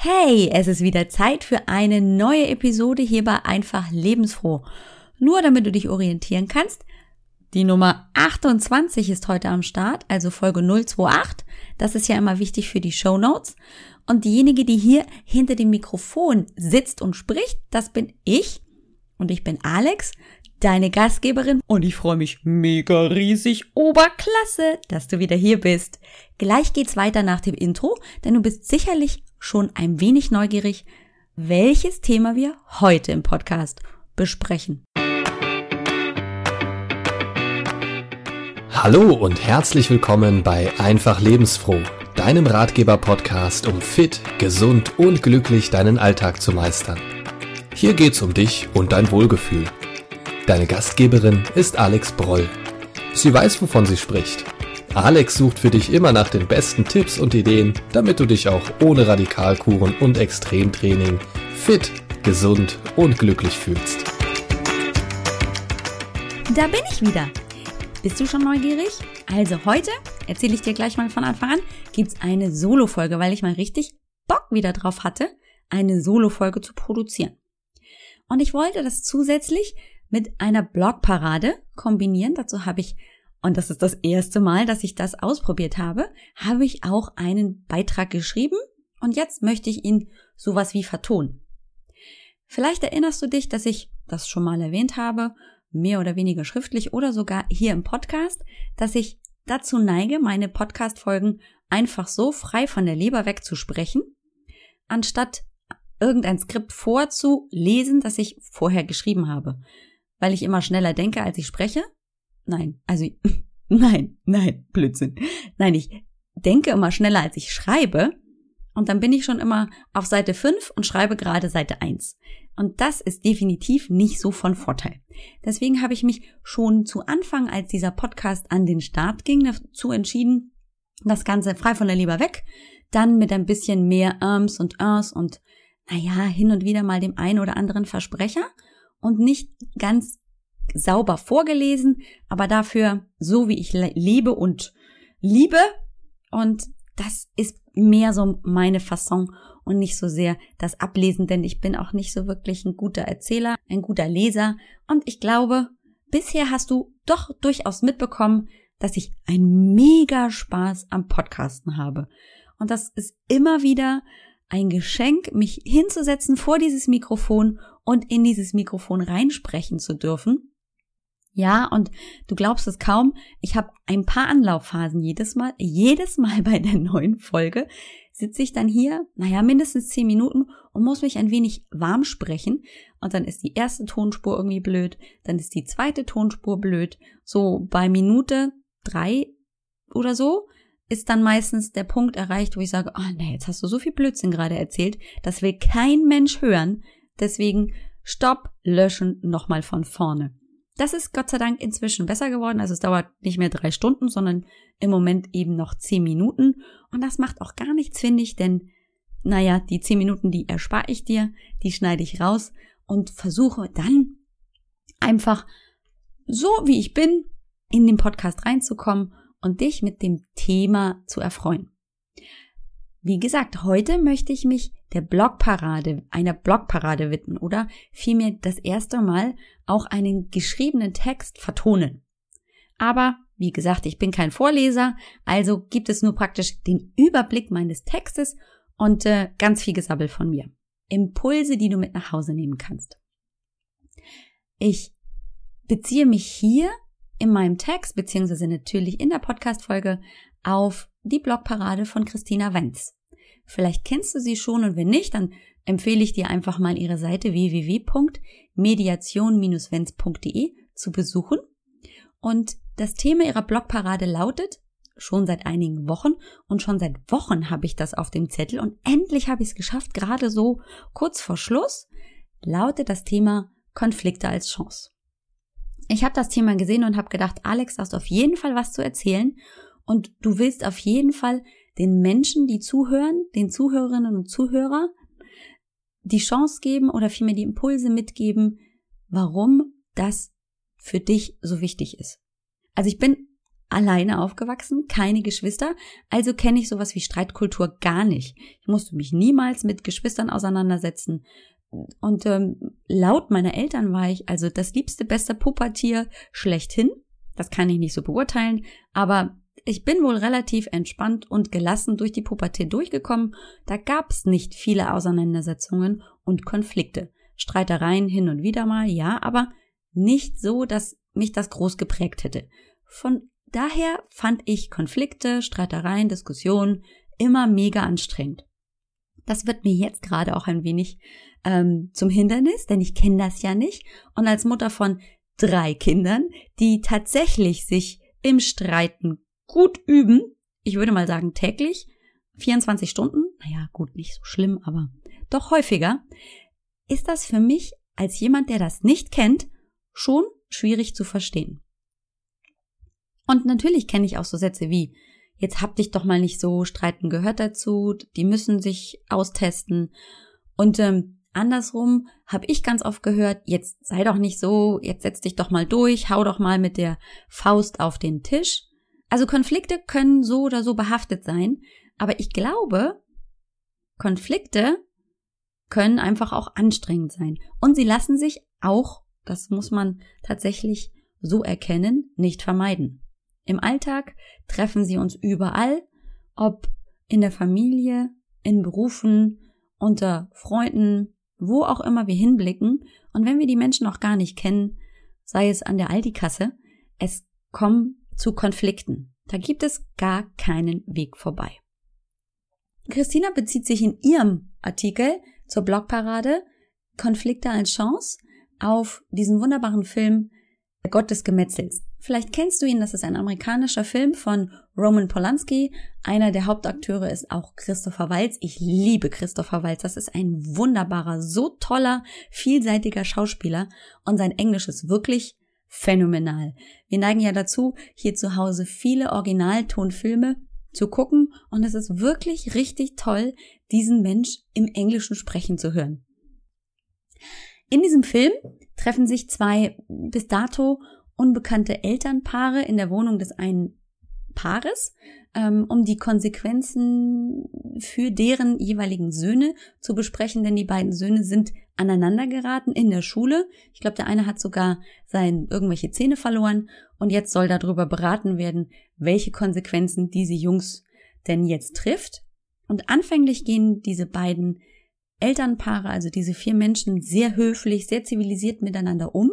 Hey, es ist wieder Zeit für eine neue Episode hier bei Einfach Lebensfroh. Nur damit du dich orientieren kannst. Die Nummer 28 ist heute am Start, also Folge 028. Das ist ja immer wichtig für die Show Notes. Und diejenige, die hier hinter dem Mikrofon sitzt und spricht, das bin ich. Und ich bin Alex, deine Gastgeberin. Und ich freue mich mega riesig, oberklasse, dass du wieder hier bist. Gleich geht's weiter nach dem Intro, denn du bist sicherlich schon ein wenig neugierig, welches Thema wir heute im Podcast besprechen. Hallo und herzlich willkommen bei Einfach Lebensfroh, deinem Ratgeber-Podcast, um fit, gesund und glücklich deinen Alltag zu meistern. Hier geht's um dich und dein Wohlgefühl. Deine Gastgeberin ist Alex Broll. Sie weiß, wovon sie spricht Alex sucht für dich immer nach den besten Tipps und Ideen, damit du dich auch ohne Radikalkuren und Extremtraining fit, gesund und glücklich fühlst. Da bin ich wieder. Bist du schon neugierig? Also heute erzähle ich dir gleich mal von Anfang an, gibt's eine Solo-Folge, weil ich mal richtig Bock wieder drauf hatte, eine Solo-Folge zu produzieren. Und ich wollte das zusätzlich mit einer Blogparade kombinieren. Dazu habe ich und das ist das erste Mal, dass ich das ausprobiert habe, habe ich auch einen Beitrag geschrieben und jetzt möchte ich ihn sowas wie vertonen. Vielleicht erinnerst du dich, dass ich das schon mal erwähnt habe, mehr oder weniger schriftlich oder sogar hier im Podcast, dass ich dazu neige, meine Podcast-Folgen einfach so frei von der Leber weg zu sprechen, anstatt irgendein Skript vorzulesen, das ich vorher geschrieben habe, weil ich immer schneller denke, als ich spreche Nein, also nein, nein, Blödsinn. Nein, ich denke immer schneller, als ich schreibe. Und dann bin ich schon immer auf Seite 5 und schreibe gerade Seite 1. Und das ist definitiv nicht so von Vorteil. Deswegen habe ich mich schon zu Anfang, als dieser Podcast an den Start ging, dazu entschieden, das Ganze frei von der Leber weg, dann mit ein bisschen mehr Irms und Ers und naja, hin und wieder mal dem einen oder anderen Versprecher und nicht ganz sauber vorgelesen, aber dafür so, wie ich lebe und liebe. Und das ist mehr so meine Fasson und nicht so sehr das Ablesen, denn ich bin auch nicht so wirklich ein guter Erzähler, ein guter Leser. Und ich glaube, bisher hast du doch durchaus mitbekommen, dass ich ein mega Spaß am Podcasten habe. Und das ist immer wieder ein Geschenk, mich hinzusetzen vor dieses Mikrofon und in dieses Mikrofon reinsprechen zu dürfen. Ja, und du glaubst es kaum, ich habe ein paar Anlaufphasen jedes Mal. Jedes Mal bei der neuen Folge sitze ich dann hier, naja, mindestens zehn Minuten und muss mich ein wenig warm sprechen. Und dann ist die erste Tonspur irgendwie blöd, dann ist die zweite Tonspur blöd. So bei Minute drei oder so ist dann meistens der Punkt erreicht, wo ich sage, oh nee, jetzt hast du so viel Blödsinn gerade erzählt, das will kein Mensch hören. Deswegen stopp, löschen, nochmal von vorne. Das ist Gott sei Dank inzwischen besser geworden. Also es dauert nicht mehr drei Stunden, sondern im Moment eben noch zehn Minuten. Und das macht auch gar nichts, finde ich, denn naja, die zehn Minuten, die erspare ich dir, die schneide ich raus und versuche dann einfach so wie ich bin in den Podcast reinzukommen und dich mit dem Thema zu erfreuen. Wie gesagt, heute möchte ich mich der Blogparade, einer Blogparade widmen oder vielmehr das erste Mal auch einen geschriebenen Text vertonen. Aber wie gesagt, ich bin kein Vorleser, also gibt es nur praktisch den Überblick meines Textes und äh, ganz viel Gesabbel von mir. Impulse, die du mit nach Hause nehmen kannst. Ich beziehe mich hier in meinem Text, beziehungsweise natürlich in der Podcast-Folge, auf die Blogparade von Christina Wenz. Vielleicht kennst du sie schon und wenn nicht, dann empfehle ich dir einfach mal ihre Seite www.mediation-wenz.de zu besuchen. Und das Thema ihrer Blogparade lautet, schon seit einigen Wochen und schon seit Wochen habe ich das auf dem Zettel und endlich habe ich es geschafft, gerade so kurz vor Schluss, lautet das Thema Konflikte als Chance. Ich habe das Thema gesehen und habe gedacht, Alex, hast auf jeden Fall was zu erzählen und du willst auf jeden Fall den Menschen, die zuhören, den Zuhörerinnen und Zuhörer, die Chance geben oder vielmehr die Impulse mitgeben, warum das für dich so wichtig ist. Also ich bin alleine aufgewachsen, keine Geschwister, also kenne ich sowas wie Streitkultur gar nicht. Ich musste mich niemals mit Geschwistern auseinandersetzen. Und ähm, laut meiner Eltern war ich also das liebste, beste Puppatier schlechthin. Das kann ich nicht so beurteilen, aber ich bin wohl relativ entspannt und gelassen durch die Pubertät durchgekommen. Da gab's nicht viele Auseinandersetzungen und Konflikte. Streitereien hin und wieder mal, ja, aber nicht so, dass mich das groß geprägt hätte. Von daher fand ich Konflikte, Streitereien, Diskussionen immer mega anstrengend. Das wird mir jetzt gerade auch ein wenig ähm, zum Hindernis, denn ich kenne das ja nicht. Und als Mutter von drei Kindern, die tatsächlich sich im Streiten gut üben, ich würde mal sagen täglich, 24 Stunden, naja, gut, nicht so schlimm, aber doch häufiger, ist das für mich als jemand, der das nicht kennt, schon schwierig zu verstehen. Und natürlich kenne ich auch so Sätze wie, jetzt hab dich doch mal nicht so, Streiten gehört dazu, die müssen sich austesten. Und ähm, andersrum habe ich ganz oft gehört, jetzt sei doch nicht so, jetzt setz dich doch mal durch, hau doch mal mit der Faust auf den Tisch. Also Konflikte können so oder so behaftet sein, aber ich glaube, Konflikte können einfach auch anstrengend sein. Und sie lassen sich auch, das muss man tatsächlich so erkennen, nicht vermeiden. Im Alltag treffen sie uns überall, ob in der Familie, in Berufen, unter Freunden, wo auch immer wir hinblicken. Und wenn wir die Menschen noch gar nicht kennen, sei es an der Aldi-Kasse, es kommen zu Konflikten. Da gibt es gar keinen Weg vorbei. Christina bezieht sich in ihrem Artikel zur Blogparade Konflikte als Chance auf diesen wunderbaren Film Gott des Gemetzels. Vielleicht kennst du ihn, das ist ein amerikanischer Film von Roman Polanski. Einer der Hauptakteure ist auch Christopher Waltz. Ich liebe Christopher Waltz. Das ist ein wunderbarer, so toller, vielseitiger Schauspieler und sein Englisch ist wirklich phänomenal. Wir neigen ja dazu, hier zu Hause viele Originaltonfilme zu gucken und es ist wirklich richtig toll, diesen Mensch im Englischen sprechen zu hören. In diesem Film treffen sich zwei bis dato unbekannte Elternpaare in der Wohnung des einen Paares, ähm, um die Konsequenzen für deren jeweiligen Söhne zu besprechen, denn die beiden Söhne sind aneinander geraten in der Schule. Ich glaube, der eine hat sogar sein irgendwelche Zähne verloren und jetzt soll darüber beraten werden, welche Konsequenzen diese Jungs denn jetzt trifft. Und anfänglich gehen diese beiden Elternpaare, also diese vier Menschen, sehr höflich, sehr zivilisiert miteinander um.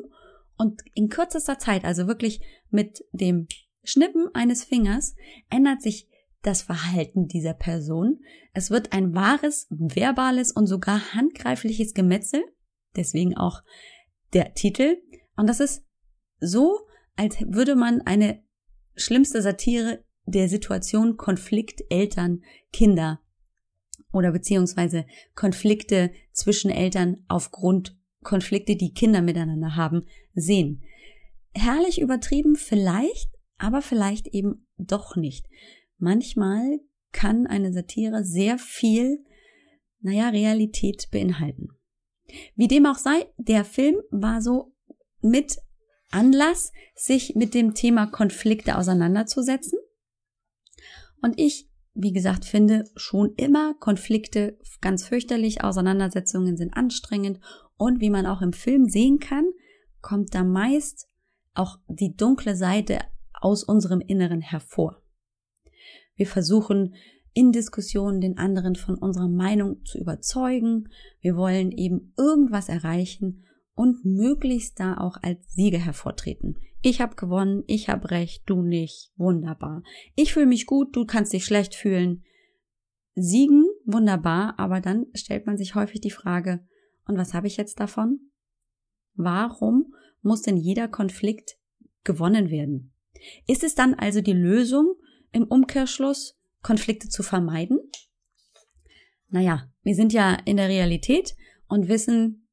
Und in kürzester Zeit, also wirklich mit dem Schnippen eines Fingers ändert sich das Verhalten dieser Person. Es wird ein wahres, verbales und sogar handgreifliches Gemetzel. Deswegen auch der Titel. Und das ist so, als würde man eine schlimmste Satire der Situation Konflikt Eltern, Kinder oder beziehungsweise Konflikte zwischen Eltern aufgrund Konflikte, die Kinder miteinander haben, sehen. Herrlich übertrieben vielleicht, aber vielleicht eben doch nicht. Manchmal kann eine Satire sehr viel, naja, Realität beinhalten. Wie dem auch sei, der Film war so mit Anlass, sich mit dem Thema Konflikte auseinanderzusetzen. Und ich, wie gesagt, finde schon immer Konflikte ganz fürchterlich, Auseinandersetzungen sind anstrengend und wie man auch im Film sehen kann, kommt da meist auch die dunkle Seite aus unserem Inneren hervor. Wir versuchen in Diskussionen den anderen von unserer Meinung zu überzeugen. Wir wollen eben irgendwas erreichen und möglichst da auch als Sieger hervortreten. Ich habe gewonnen, ich habe recht, du nicht. Wunderbar. Ich fühle mich gut, du kannst dich schlecht fühlen. Siegen, wunderbar, aber dann stellt man sich häufig die Frage, und was habe ich jetzt davon? Warum muss denn jeder Konflikt gewonnen werden? Ist es dann also die Lösung im Umkehrschluss, Konflikte zu vermeiden? Naja, wir sind ja in der Realität und wissen,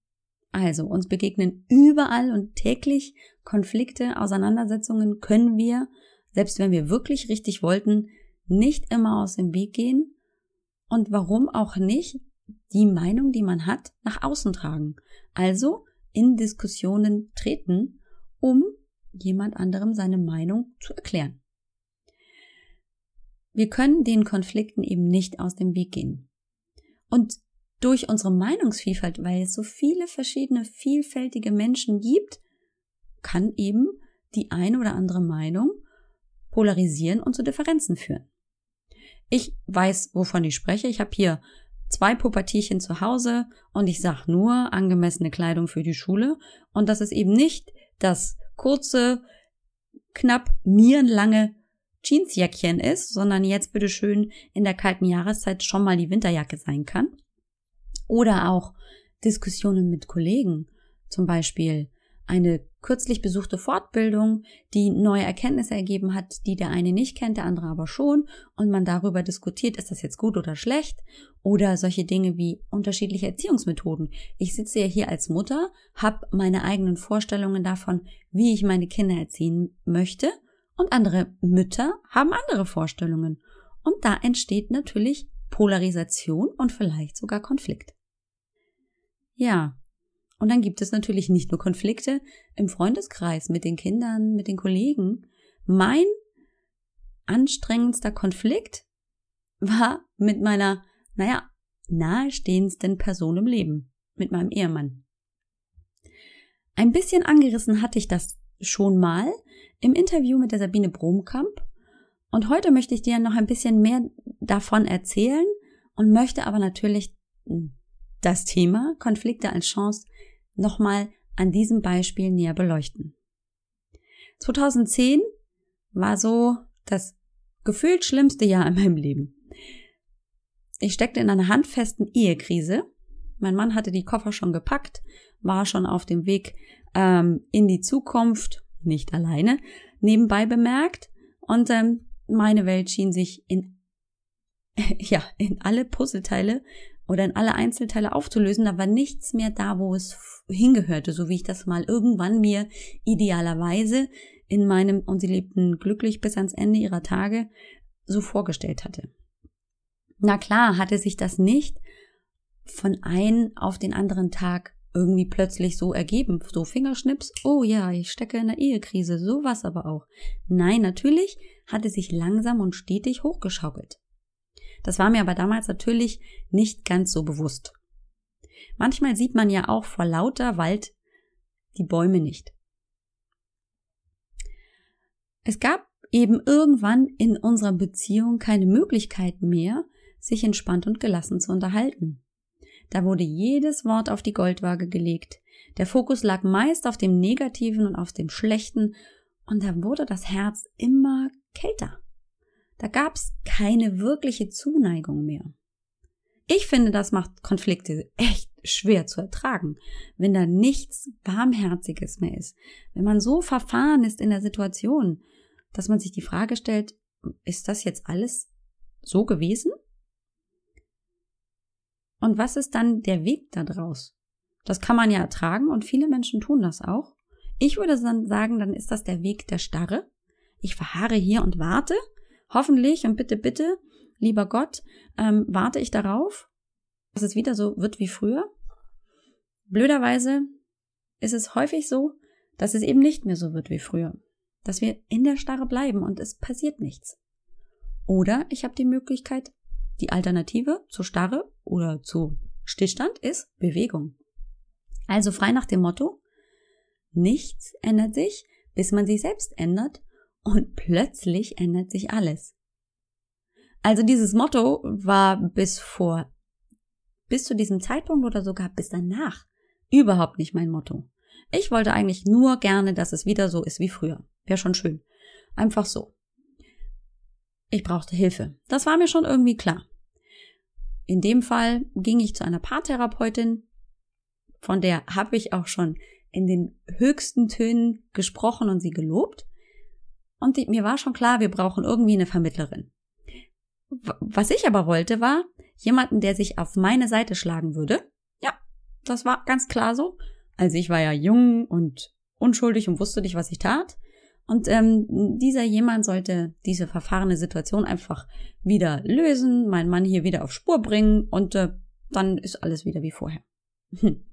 also uns begegnen überall und täglich Konflikte, Auseinandersetzungen können wir, selbst wenn wir wirklich richtig wollten, nicht immer aus dem Weg gehen und warum auch nicht die Meinung, die man hat, nach außen tragen. Also in Diskussionen treten, um jemand anderem seine Meinung zu erklären. wir können den Konflikten eben nicht aus dem Weg gehen. Und durch unsere Meinungsvielfalt, weil es so viele verschiedene, vielfältige Menschen gibt, kann eben die eine oder andere Meinung polarisieren und zu Differenzen führen. Ich weiß, wovon ich spreche. Ich habe hier zwei Pubertierchen zu Hause und ich sage nur angemessene Kleidung für die Schule. Und das ist eben nicht das kurze, knapp nierenlange Jeansjäckchen ist, sondern jetzt bitteschön in der kalten Jahreszeit schon mal die Winterjacke sein kann. Oder auch Diskussionen mit Kollegen. Zum Beispiel eine kürzlich besuchte Fortbildung, die neue Erkenntnisse ergeben hat, die der eine nicht kennt, der andere aber schon, und man darüber diskutiert, ist das jetzt gut oder schlecht, oder solche Dinge wie unterschiedliche Erziehungsmethoden. Ich sitze ja hier als Mutter, habe meine eigenen Vorstellungen davon, wie ich meine Kinder erziehen möchte, und andere Mütter haben andere Vorstellungen. Und da entsteht natürlich Polarisation und vielleicht sogar Konflikt. Ja, und dann gibt es natürlich nicht nur Konflikte im Freundeskreis mit den Kindern, mit den Kollegen. Mein anstrengendster Konflikt war mit meiner, naja, nahestehendsten Person im Leben, mit meinem Ehemann. Ein bisschen angerissen hatte ich das schon mal im Interview mit der Sabine Bromkamp. Und heute möchte ich dir noch ein bisschen mehr davon erzählen und möchte aber natürlich das Thema Konflikte als Chance nochmal an diesem Beispiel näher beleuchten. 2010 war so das gefühlt schlimmste Jahr in meinem Leben. Ich steckte in einer handfesten Ehekrise. Mein Mann hatte die Koffer schon gepackt, war schon auf dem Weg ähm, in die Zukunft, nicht alleine, nebenbei bemerkt. Und ähm, meine Welt schien sich in ja in alle Puzzleteile oder in alle Einzelteile aufzulösen. Da war nichts mehr da, wo es hingehörte, so wie ich das mal irgendwann mir idealerweise in meinem, und sie lebten glücklich bis ans Ende ihrer Tage, so vorgestellt hatte. Na klar, hatte sich das nicht von einem auf den anderen Tag irgendwie plötzlich so ergeben. So Fingerschnips, oh ja, ich stecke in einer Ehekrise, sowas aber auch. Nein, natürlich hatte sich langsam und stetig hochgeschaukelt. Das war mir aber damals natürlich nicht ganz so bewusst. Manchmal sieht man ja auch vor lauter Wald die Bäume nicht. Es gab eben irgendwann in unserer Beziehung keine Möglichkeit mehr, sich entspannt und gelassen zu unterhalten. Da wurde jedes Wort auf die Goldwaage gelegt. Der Fokus lag meist auf dem Negativen und auf dem Schlechten, und da wurde das Herz immer kälter. Da gab's keine wirkliche Zuneigung mehr. Ich finde, das macht Konflikte echt schwer zu ertragen, wenn da nichts Warmherziges mehr ist. Wenn man so verfahren ist in der Situation, dass man sich die Frage stellt, ist das jetzt alles so gewesen? Und was ist dann der Weg da draus? Das kann man ja ertragen und viele Menschen tun das auch. Ich würde dann sagen, dann ist das der Weg der Starre. Ich verharre hier und warte Hoffentlich und bitte, bitte, lieber Gott, ähm, warte ich darauf, dass es wieder so wird wie früher. Blöderweise ist es häufig so, dass es eben nicht mehr so wird wie früher. Dass wir in der Starre bleiben und es passiert nichts. Oder ich habe die Möglichkeit, die Alternative zur Starre oder zu Stillstand ist Bewegung. Also frei nach dem Motto, nichts ändert sich, bis man sich selbst ändert und plötzlich ändert sich alles. Also dieses Motto war bis vor, bis zu diesem Zeitpunkt oder sogar bis danach überhaupt nicht mein Motto. Ich wollte eigentlich nur gerne, dass es wieder so ist wie früher. Wäre schon schön. Einfach so. Ich brauchte Hilfe. Das war mir schon irgendwie klar. In dem Fall ging ich zu einer Paartherapeutin, von der habe ich auch schon in den höchsten Tönen gesprochen und sie gelobt. Und die, mir war schon klar, wir brauchen irgendwie eine Vermittlerin. Was ich aber wollte, war jemanden, der sich auf meine Seite schlagen würde. Ja, das war ganz klar so. Also ich war ja jung und unschuldig und wusste nicht, was ich tat. Und ähm, dieser jemand sollte diese verfahrene Situation einfach wieder lösen, meinen Mann hier wieder auf Spur bringen und äh, dann ist alles wieder wie vorher. Hm.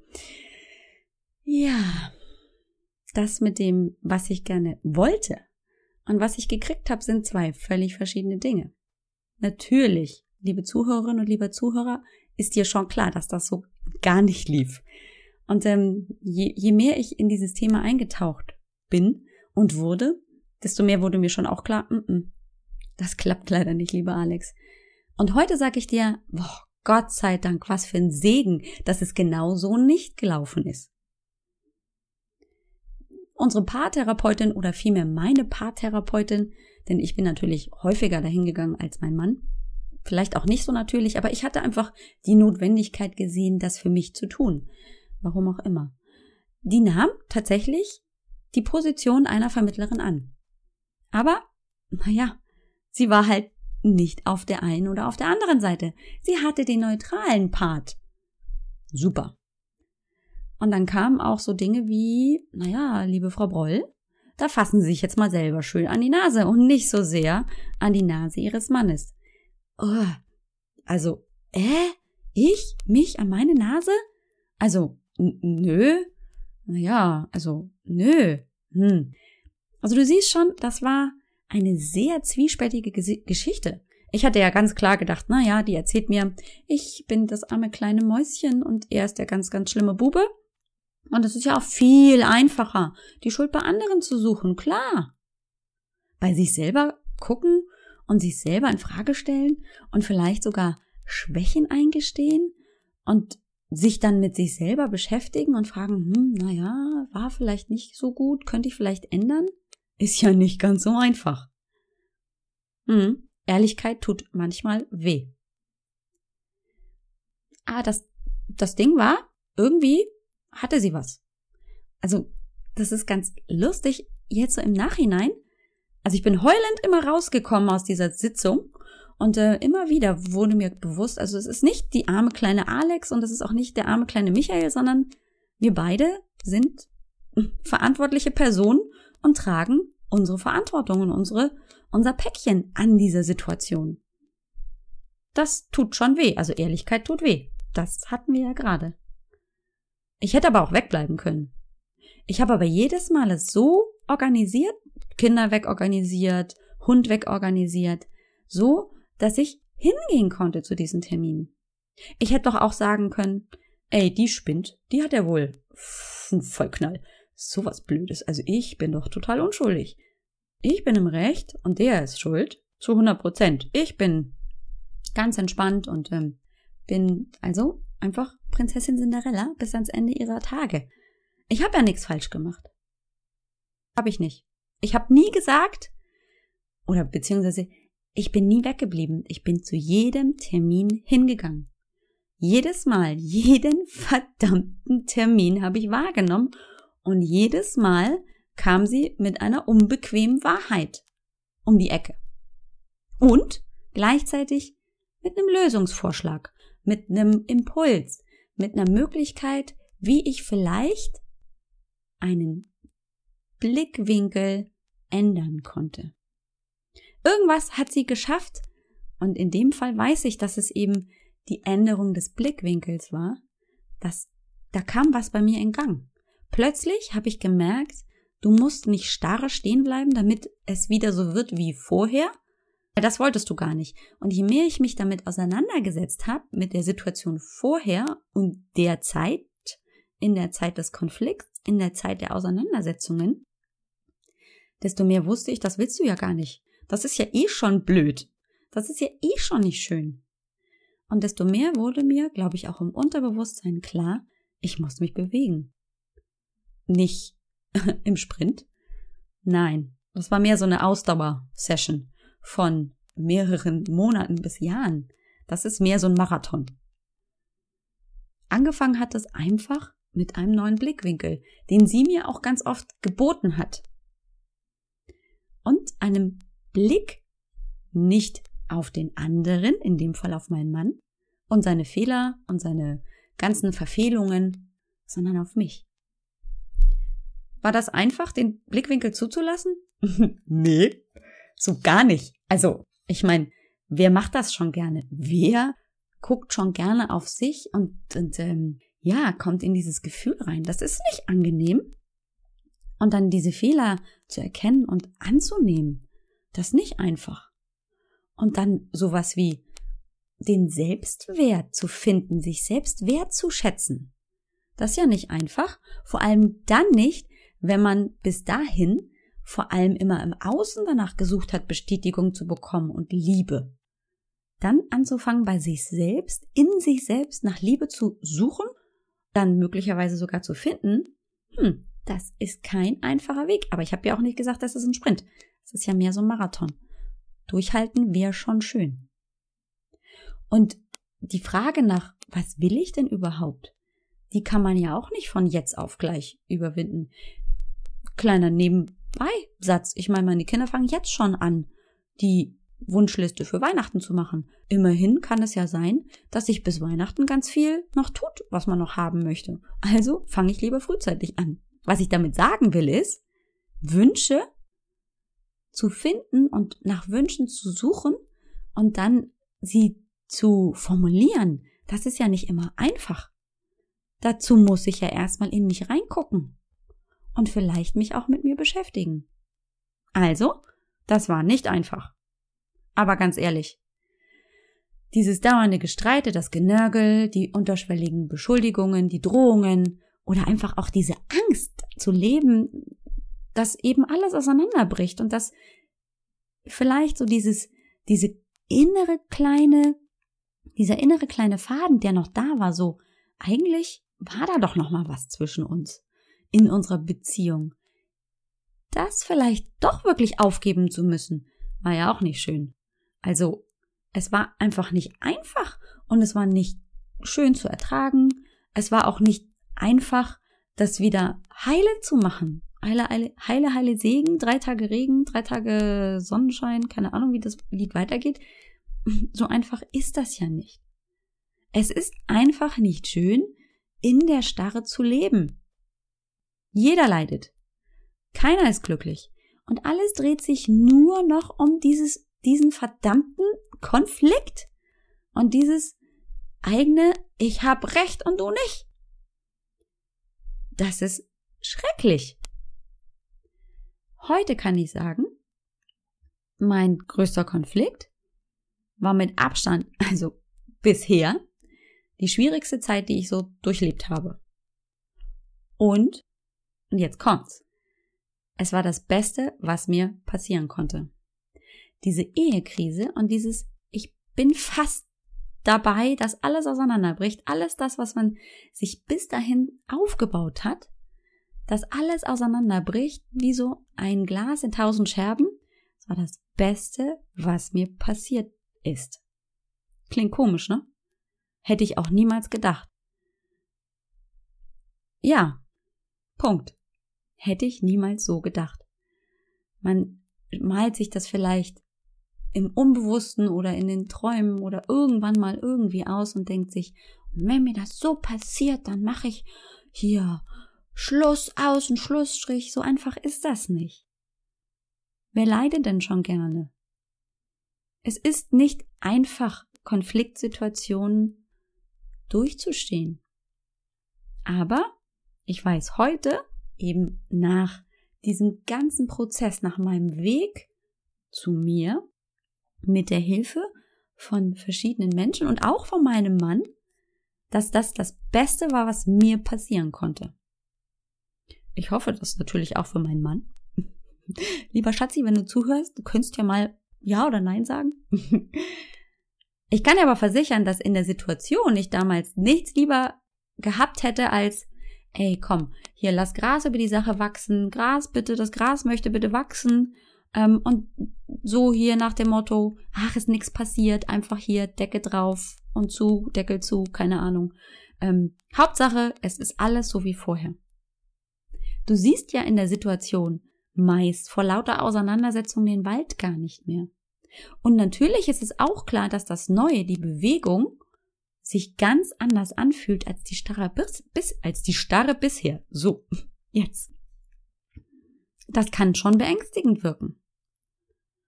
Ja, das mit dem, was ich gerne wollte, und was ich gekriegt habe, sind zwei völlig verschiedene Dinge. natürlich, liebe Zuhörerinnen und liebe Zuhörer, ist dir schon klar, dass das so gar nicht lief. Und ähm, je, je mehr ich in dieses Thema eingetaucht bin und wurde, desto mehr wurde mir schon auch klar, mm -mm, das klappt leider nicht, lieber Alex. Und heute sage ich dir, boah, Gott sei Dank, was für ein Segen, dass es genau so nicht gelaufen ist. Unsere Paartherapeutin oder vielmehr meine Paartherapeutin, denn ich bin natürlich häufiger dahin gegangen als mein Mann, vielleicht auch nicht so natürlich, aber ich hatte einfach die Notwendigkeit gesehen, das für mich zu tun. Warum auch immer. Die nahm tatsächlich die Position einer Vermittlerin an. Aber, naja, sie war halt nicht auf der einen oder auf der anderen Seite. Sie hatte den neutralen Part. Super. Und dann kamen auch so Dinge wie, naja, liebe Frau Broll, da fassen Sie sich jetzt mal selber schön an die Nase und nicht so sehr an die Nase Ihres Mannes. Oh, also, äh, ich, mich an meine Nase? Also, nö. Naja, also, nö. Hm. Also du siehst schon, das war eine sehr zwiespältige Geschichte. Ich hatte ja ganz klar gedacht, na ja, die erzählt mir, ich bin das arme kleine Mäuschen und er ist der ganz, ganz schlimme Bube. Und es ist ja auch viel einfacher, die Schuld bei anderen zu suchen, klar. Bei sich selber gucken und sich selber in Frage stellen und vielleicht sogar Schwächen eingestehen und sich dann mit sich selber beschäftigen und fragen, hm, naja, war vielleicht nicht so gut, könnte ich vielleicht ändern? Ist ja nicht ganz so einfach. Hm, Ehrlichkeit tut manchmal weh. Ah, das, das Ding war, irgendwie hatte sie was. Also, das ist ganz lustig, jetzt so im Nachhinein. Also ich bin heulend immer rausgekommen aus dieser Sitzung und äh, immer wieder wurde mir bewusst, also es ist nicht die arme kleine Alex und es ist auch nicht der arme kleine Michael, sondern wir beide sind verantwortliche Personen und tragen unsere Verantwortung und unsere, unser Päckchen an dieser Situation. Das tut schon weh, also Ehrlichkeit tut weh. Das hatten wir ja gerade. Ich hätte aber auch wegbleiben können. Ich habe aber jedes Mal es so organisiert, Kinder wegorganisiert, Hund wegorganisiert, so, dass ich hingehen konnte zu diesen Terminen. Ich hätte doch auch sagen können, ey, die spinnt, die hat ja wohl Vollknall. Sowas Blödes. Also ich bin doch total unschuldig. Ich bin im Recht und der ist schuld. Zu 100 Prozent. Ich bin ganz entspannt und ähm, bin also einfach Prinzessin Cinderella bis ans Ende ihrer Tage. Ich habe ja nichts falsch gemacht. Habe ich nicht. Ich habe nie gesagt, oder beziehungsweise ich bin nie weggeblieben. Ich bin zu jedem Termin hingegangen. Jedes Mal, jeden verdammten Termin habe ich wahrgenommen und jedes Mal kam sie mit einer unbequemen Wahrheit um die Ecke. Und gleichzeitig mit einem Lösungsvorschlag, mit einem Impuls, mit einer Möglichkeit, wie ich vielleicht einen Blickwinkel ändern konnte. Irgendwas hat sie geschafft und in dem Fall weiß ich, dass es eben die Änderung des Blickwinkels war, dass da kam was bei mir in Gang. Plötzlich habe ich gemerkt, du musst nicht starr stehen bleiben, damit es wieder so wird wie vorher. Das wolltest du gar nicht. Und je mehr ich mich damit auseinandergesetzt habe, mit der Situation vorher und der Zeit, in der Zeit des Konflikts, in der Zeit der Auseinandersetzungen, desto mehr wusste ich, das willst du ja gar nicht. Das ist ja eh schon blöd. Das ist ja eh schon nicht schön. Und desto mehr wurde mir, glaube ich, auch im Unterbewusstsein klar, ich muss mich bewegen. Nicht im Sprint. Nein, das war mehr so eine Ausdauer-Session von mehreren Monaten bis Jahren. Das ist mehr so ein Marathon. Angefangen hat es einfach mit einem neuen Blickwinkel, den sie mir auch ganz oft geboten hat. Und einem Blick nicht auf den anderen, in dem Fall auf meinen Mann, und seine Fehler und seine ganzen Verfehlungen, sondern auf mich. War das einfach, den Blickwinkel zuzulassen? nee, so gar nicht. Also, ich meine, wer macht das schon gerne? Wer guckt schon gerne auf sich und, und ähm, ja, kommt in dieses Gefühl rein? Das ist nicht angenehm. Und dann diese Fehler zu erkennen und anzunehmen, das ist nicht einfach. Und dann sowas wie den Selbstwert zu finden, sich selbst wertzuschätzen. Das ist ja nicht einfach, vor allem dann nicht, wenn man bis dahin vor allem immer im Außen danach gesucht hat, Bestätigung zu bekommen und Liebe. Dann anzufangen, bei sich selbst, in sich selbst nach Liebe zu suchen, dann möglicherweise sogar zu finden, hm, das ist kein einfacher Weg. Aber ich habe ja auch nicht gesagt, das ist ein Sprint. Es ist ja mehr so ein Marathon. Durchhalten wäre schon schön. Und die Frage nach, was will ich denn überhaupt? Die kann man ja auch nicht von jetzt auf gleich überwinden. Kleiner Nebenbei-Satz. Ich meine, meine Kinder fangen jetzt schon an, die Wunschliste für Weihnachten zu machen. Immerhin kann es ja sein, dass sich bis Weihnachten ganz viel noch tut, was man noch haben möchte. Also fange ich lieber frühzeitig an. Was ich damit sagen will ist, Wünsche zu finden und nach Wünschen zu suchen und dann sie zu formulieren, das ist ja nicht immer einfach. Dazu muss ich ja erstmal in mich reingucken und vielleicht mich auch mit mir beschäftigen. Also, das war nicht einfach. Aber ganz ehrlich, dieses dauernde Gestreite, das Genörgel, die unterschwelligen Beschuldigungen, die Drohungen oder einfach auch diese Angst zu leben, dass eben alles auseinanderbricht und dass vielleicht so dieses, diese innere kleine, dieser innere kleine Faden, der noch da war, so, eigentlich war da doch noch mal was zwischen uns in unserer Beziehung. Das vielleicht doch wirklich aufgeben zu müssen, war ja auch nicht schön. Also, es war einfach nicht einfach und es war nicht schön zu ertragen. Es war auch nicht einfach, das wieder heile zu machen. Heile, heile, heile, heile Segen, drei Tage Regen, drei Tage Sonnenschein, keine Ahnung, wie das Lied weitergeht. So einfach ist das ja nicht. Es ist einfach nicht schön, in der Starre zu leben. Jeder leidet. Keiner ist glücklich. Und alles dreht sich nur noch um dieses, diesen verdammten Konflikt und dieses eigene Ich hab Recht und du nicht. Das ist schrecklich. Heute kann ich sagen, mein größter Konflikt war mit Abstand, also bisher, die schwierigste Zeit, die ich so durchlebt habe. Und, und jetzt kommt's. Es war das Beste, was mir passieren konnte. Diese Ehekrise und dieses, ich bin fast dabei, dass alles auseinanderbricht, alles das, was man sich bis dahin aufgebaut hat, dass alles auseinanderbricht, wie so ein Glas in tausend Scherben, das war das Beste, was mir passiert ist. Klingt komisch, ne? Hätte ich auch niemals gedacht. Ja, Punkt. Hätte ich niemals so gedacht. Man malt sich das vielleicht im Unbewussten oder in den Träumen oder irgendwann mal irgendwie aus und denkt sich, wenn mir das so passiert, dann mache ich hier Schluss aus und Schlussstrich. So einfach ist das nicht. Wer leidet denn schon gerne? Es ist nicht einfach, Konfliktsituationen durchzustehen. Aber ich weiß heute, eben nach diesem ganzen Prozess, nach meinem Weg zu mir, mit der Hilfe von verschiedenen Menschen und auch von meinem Mann, dass das das Beste war, was mir passieren konnte. Ich hoffe das natürlich auch für meinen Mann. Lieber Schatzi, wenn du zuhörst, du könntest ja mal Ja oder Nein sagen. ich kann dir aber versichern, dass in der Situation ich damals nichts lieber gehabt hätte als ey, komm, hier lass Gras über die Sache wachsen, Gras bitte, das Gras möchte bitte wachsen ähm, und so hier nach dem Motto, ach, ist nichts passiert, einfach hier Decke drauf und zu, Deckel zu, keine Ahnung. Ähm, Hauptsache, es ist alles so wie vorher. Du siehst ja in der Situation meist vor lauter Auseinandersetzung den Wald gar nicht mehr. Und natürlich ist es auch klar, dass das Neue, die Bewegung, sich ganz anders anfühlt als die starre bis, bis als die starre bisher. So, jetzt. Das kann schon beängstigend wirken.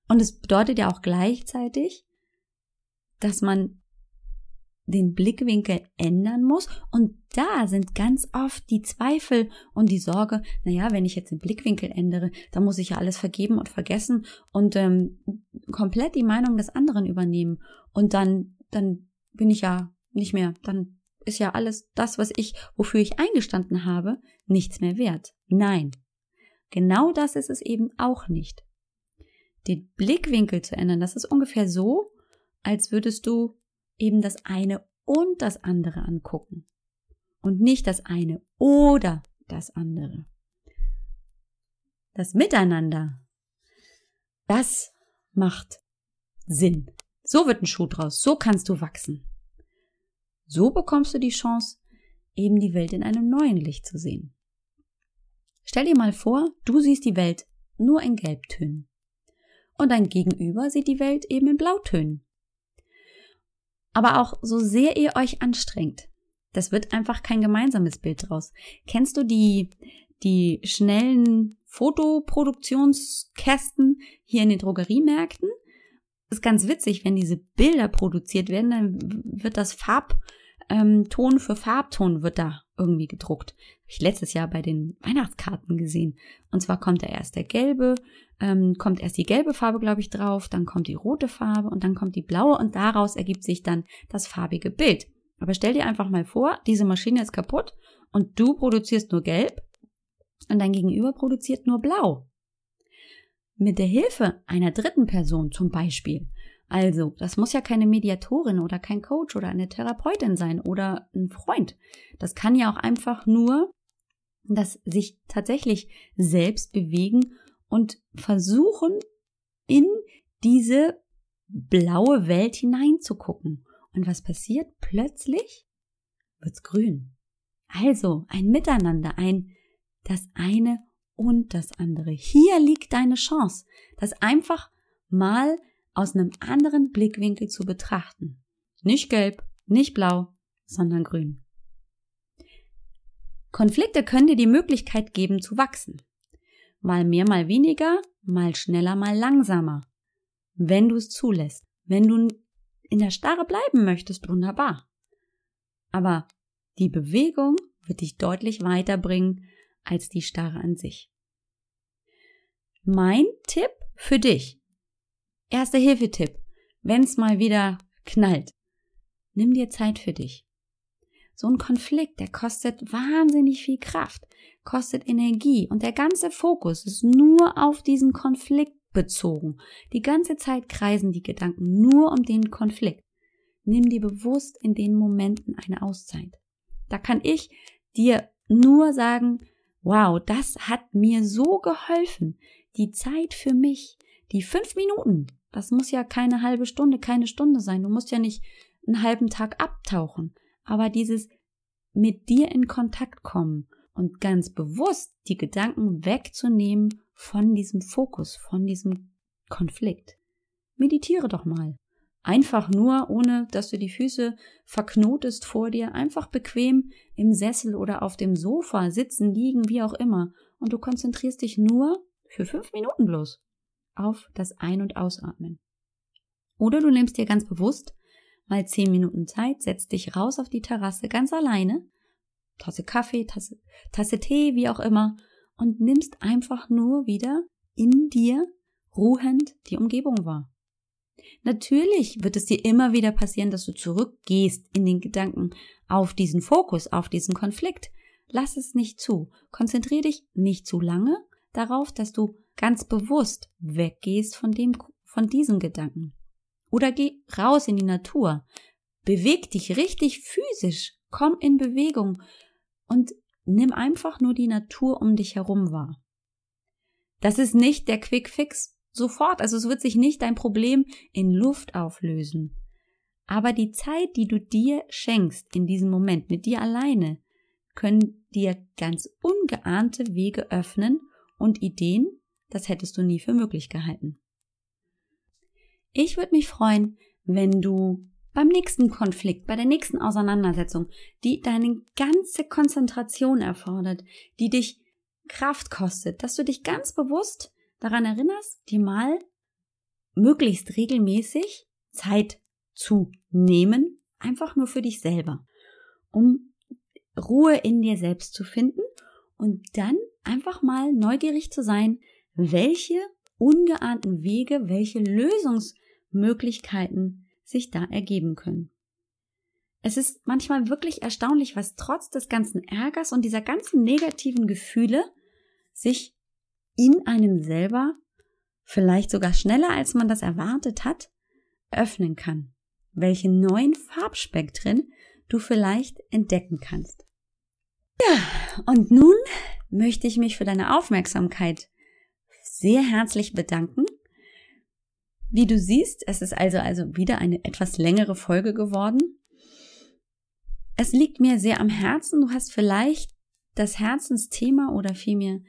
Und es bedeutet ja auch gleichzeitig, dass man den Blickwinkel ändern muss. Und da sind ganz oft die Zweifel und die Sorge, naja, wenn ich jetzt den Blickwinkel ändere, dann muss ich ja alles vergeben und vergessen und ähm, komplett die Meinung des anderen übernehmen. Und dann, dann bin ich ja nicht mehr, dann ist ja alles das, was ich, wofür ich eingestanden habe, nichts mehr wert. Nein. Genau das ist es eben auch nicht. Den Blickwinkel zu ändern, das ist ungefähr so, als würdest du eben das eine und das andere angucken. Und nicht das eine oder das andere. Das Miteinander, das macht Sinn. So wird ein Schuh draus. So kannst du wachsen. So bekommst du die Chance, eben die Welt in einem neuen Licht zu sehen. Stell dir mal vor, du siehst die Welt nur in Gelbtönen. Und dein Gegenüber sieht die Welt eben in Blautönen. Aber auch so sehr ihr euch anstrengt, das wird einfach kein gemeinsames Bild draus. Kennst du die, die schnellen Fotoproduktionskästen hier in den Drogeriemärkten? Das ist ganz witzig, wenn diese Bilder produziert werden, dann wird das Farbton ähm, für Farbton wird da irgendwie gedruckt. Habe ich letztes Jahr bei den Weihnachtskarten gesehen. Und zwar kommt da erst der gelbe, ähm, kommt erst die gelbe Farbe, glaube ich, drauf, dann kommt die rote Farbe und dann kommt die blaue und daraus ergibt sich dann das farbige Bild. Aber stell dir einfach mal vor, diese Maschine ist kaputt und du produzierst nur gelb und dein Gegenüber produziert nur blau. Mit der Hilfe einer dritten Person zum Beispiel. Also, das muss ja keine Mediatorin oder kein Coach oder eine Therapeutin sein oder ein Freund. Das kann ja auch einfach nur das sich tatsächlich selbst bewegen und versuchen, in diese blaue Welt hineinzugucken. Und was passiert? Plötzlich wird's grün. Also ein Miteinander, ein das eine und das andere. Hier liegt deine Chance, das einfach mal aus einem anderen Blickwinkel zu betrachten. Nicht gelb, nicht blau, sondern grün. Konflikte können dir die Möglichkeit geben zu wachsen. Mal mehr, mal weniger, mal schneller, mal langsamer. Wenn du es zulässt. Wenn du in der Starre bleiben möchtest, wunderbar. Aber die Bewegung wird dich deutlich weiterbringen als die Starre an sich. Mein Tipp für dich. Erster Hilfetipp. Wenn es mal wieder knallt. Nimm dir Zeit für dich. So ein Konflikt, der kostet wahnsinnig viel Kraft, kostet Energie und der ganze Fokus ist nur auf diesen Konflikt bezogen. Die ganze Zeit kreisen die Gedanken nur um den Konflikt. Nimm dir bewusst in den Momenten eine Auszeit. Da kann ich dir nur sagen, wow, das hat mir so geholfen. Die Zeit für mich, die fünf Minuten, das muss ja keine halbe Stunde, keine Stunde sein. Du musst ja nicht einen halben Tag abtauchen aber dieses mit dir in Kontakt kommen und ganz bewusst die Gedanken wegzunehmen von diesem Fokus, von diesem Konflikt. Meditiere doch mal. Einfach nur, ohne dass du die Füße verknotest vor dir, einfach bequem im Sessel oder auf dem Sofa sitzen, liegen, wie auch immer. Und du konzentrierst dich nur für fünf Minuten bloß auf das Ein- und Ausatmen. Oder du nimmst dir ganz bewusst mal zehn Minuten Zeit, setz dich raus auf die Terrasse ganz alleine, Tasse Kaffee, Tasse, Tasse Tee, wie auch immer, und nimmst einfach nur wieder in dir ruhend die Umgebung wahr. Natürlich wird es dir immer wieder passieren, dass du zurückgehst in den Gedanken auf diesen Fokus, auf diesen Konflikt. Lass es nicht zu. Konzentriere dich nicht zu lange darauf, dass du ganz bewusst weggehst von dem, von diesem Gedanken. Oder geh raus in die Natur. Beweg dich richtig physisch. Komm in Bewegung und nimm einfach nur die Natur um dich herum wahr. Das ist nicht der Quick Fix sofort. Also es wird sich nicht dein Problem in Luft auflösen. Aber die Zeit, die du dir schenkst in diesem Moment mit dir alleine, können dir ganz ungeahnte Wege öffnen und Ideen, das hättest du nie für möglich gehalten. Ich würde mich freuen, wenn du beim nächsten Konflikt, bei der nächsten Auseinandersetzung, die deine ganze Konzentration erfordert, die dich Kraft kostet, dass du dich ganz bewusst daran erinnerst, dir mal möglichst regelmäßig Zeit zu nehmen, einfach nur für dich selber, um Ruhe in dir selbst zu finden und dann einfach mal neugierig zu sein, welche ungeahnten Wege, welche Lösungsmöglichkeiten sich da ergeben können. Es ist manchmal wirklich erstaunlich, was trotz des ganzen Ärgers und dieser ganzen negativen Gefühle sich in einem selber, vielleicht sogar schneller als man das erwartet hat, öffnen kann. Welche neuen Farbspektren du vielleicht entdecken kannst. Ja, und nun möchte ich mich für deine Aufmerksamkeit sehr herzlich bedanken. Wie du siehst, es ist also also wieder eine etwas längere Folge geworden. Es liegt mir sehr am Herzen. Du hast vielleicht das Herzensthema oder vielmehr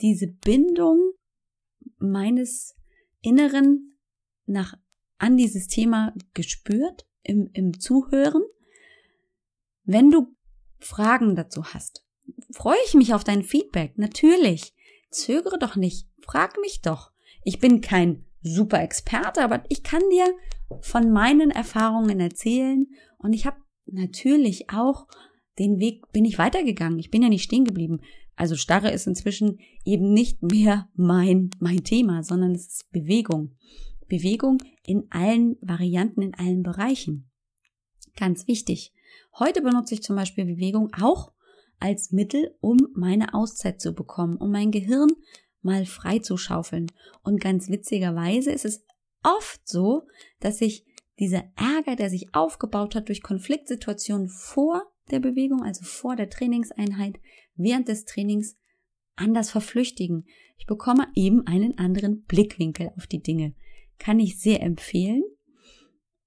diese Bindung meines Inneren nach an dieses Thema gespürt im, im Zuhören. Wenn du Fragen dazu hast, freue ich mich auf dein Feedback. Natürlich. Zögere doch nicht. Frag mich doch. Ich bin kein super Experte, aber ich kann dir von meinen Erfahrungen erzählen und ich habe natürlich auch den Weg bin ich weitergegangen. Ich bin ja nicht stehen geblieben. Also Starre ist inzwischen eben nicht mehr mein, mein Thema, sondern es ist Bewegung. Bewegung in allen Varianten, in allen Bereichen. Ganz wichtig. Heute benutze ich zum Beispiel Bewegung auch als Mittel, um meine Auszeit zu bekommen, um mein Gehirn mal frei zu schaufeln. Und ganz witzigerweise ist es oft so, dass sich dieser Ärger, der sich aufgebaut hat durch Konfliktsituationen vor der Bewegung, also vor der Trainingseinheit, während des Trainings, anders verflüchtigen. Ich bekomme eben einen anderen Blickwinkel auf die Dinge. Kann ich sehr empfehlen.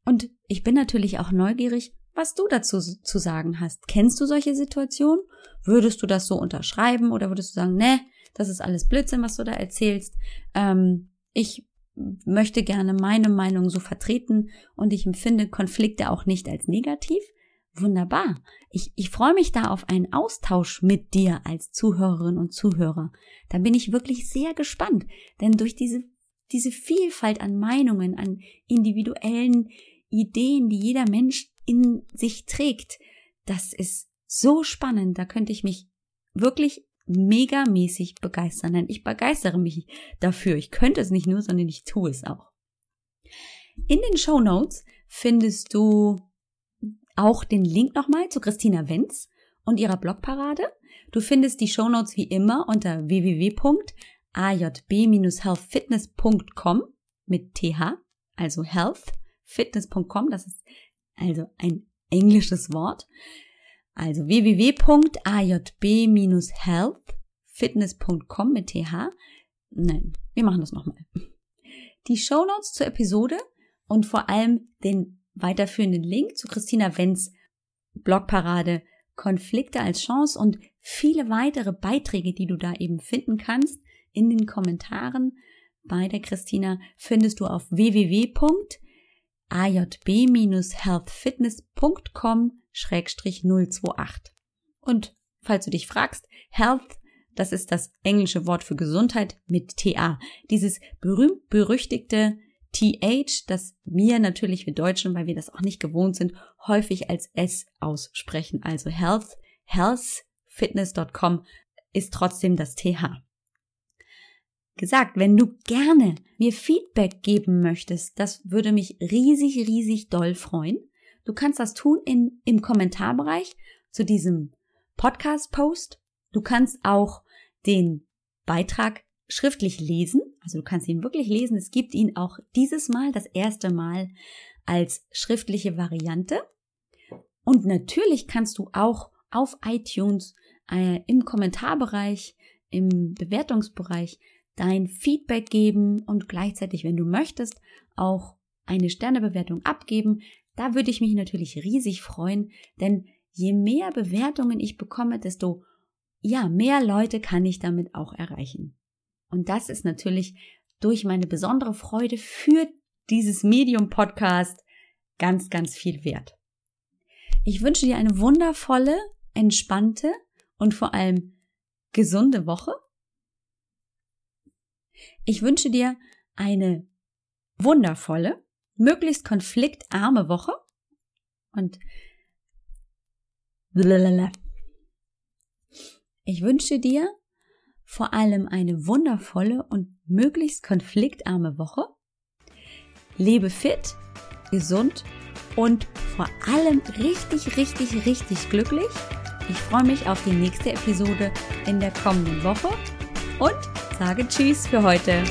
Und ich bin natürlich auch neugierig, was du dazu zu sagen hast. Kennst du solche Situationen? Würdest du das so unterschreiben oder würdest du sagen, ne, das ist alles Blödsinn, was du da erzählst. Ähm, ich möchte gerne meine Meinung so vertreten und ich empfinde Konflikte auch nicht als negativ. Wunderbar. Ich, ich freue mich da auf einen Austausch mit dir als Zuhörerin und Zuhörer. Da bin ich wirklich sehr gespannt, denn durch diese, diese Vielfalt an Meinungen, an individuellen Ideen, die jeder Mensch in sich trägt, das ist so spannend. Da könnte ich mich wirklich megamäßig begeistern. Denn ich begeistere mich dafür. Ich könnte es nicht nur, sondern ich tue es auch. In den Show Notes findest du auch den Link nochmal zu Christina Wenz und ihrer Blogparade. Du findest die Show Notes wie immer unter www.ajb-healthfitness.com mit th, also healthfitness.com. Das ist also ein englisches Wort. Also www.ajb-healthfitness.com mit th. Nein, wir machen das nochmal. Die Show Notes zur Episode und vor allem den weiterführenden Link zu Christina Wenz Blogparade Konflikte als Chance und viele weitere Beiträge, die du da eben finden kannst in den Kommentaren bei der Christina findest du auf www.ajb-healthfitness.com 028. Und falls du dich fragst, Health, das ist das englische Wort für Gesundheit mit TA. Dieses berühmt berüchtigte TH, das wir natürlich, wir Deutschen, weil wir das auch nicht gewohnt sind, häufig als S aussprechen. Also Health, healthfitness.com ist trotzdem das TH. Gesagt, wenn du gerne mir Feedback geben möchtest, das würde mich riesig, riesig doll freuen. Du kannst das tun in, im Kommentarbereich zu diesem Podcast-Post. Du kannst auch den Beitrag schriftlich lesen. Also du kannst ihn wirklich lesen. Es gibt ihn auch dieses Mal, das erste Mal, als schriftliche Variante. Und natürlich kannst du auch auf iTunes äh, im Kommentarbereich, im Bewertungsbereich dein Feedback geben und gleichzeitig, wenn du möchtest, auch eine Sternebewertung abgeben. Da würde ich mich natürlich riesig freuen, denn je mehr Bewertungen ich bekomme, desto ja, mehr Leute kann ich damit auch erreichen. Und das ist natürlich durch meine besondere Freude für dieses Medium Podcast ganz, ganz viel wert. Ich wünsche dir eine wundervolle, entspannte und vor allem gesunde Woche. Ich wünsche dir eine wundervolle, möglichst konfliktarme Woche. Und ich wünsche dir vor allem eine wundervolle und möglichst konfliktarme Woche. Lebe fit, gesund und vor allem richtig, richtig, richtig glücklich. Ich freue mich auf die nächste Episode in der kommenden Woche und sage Tschüss für heute.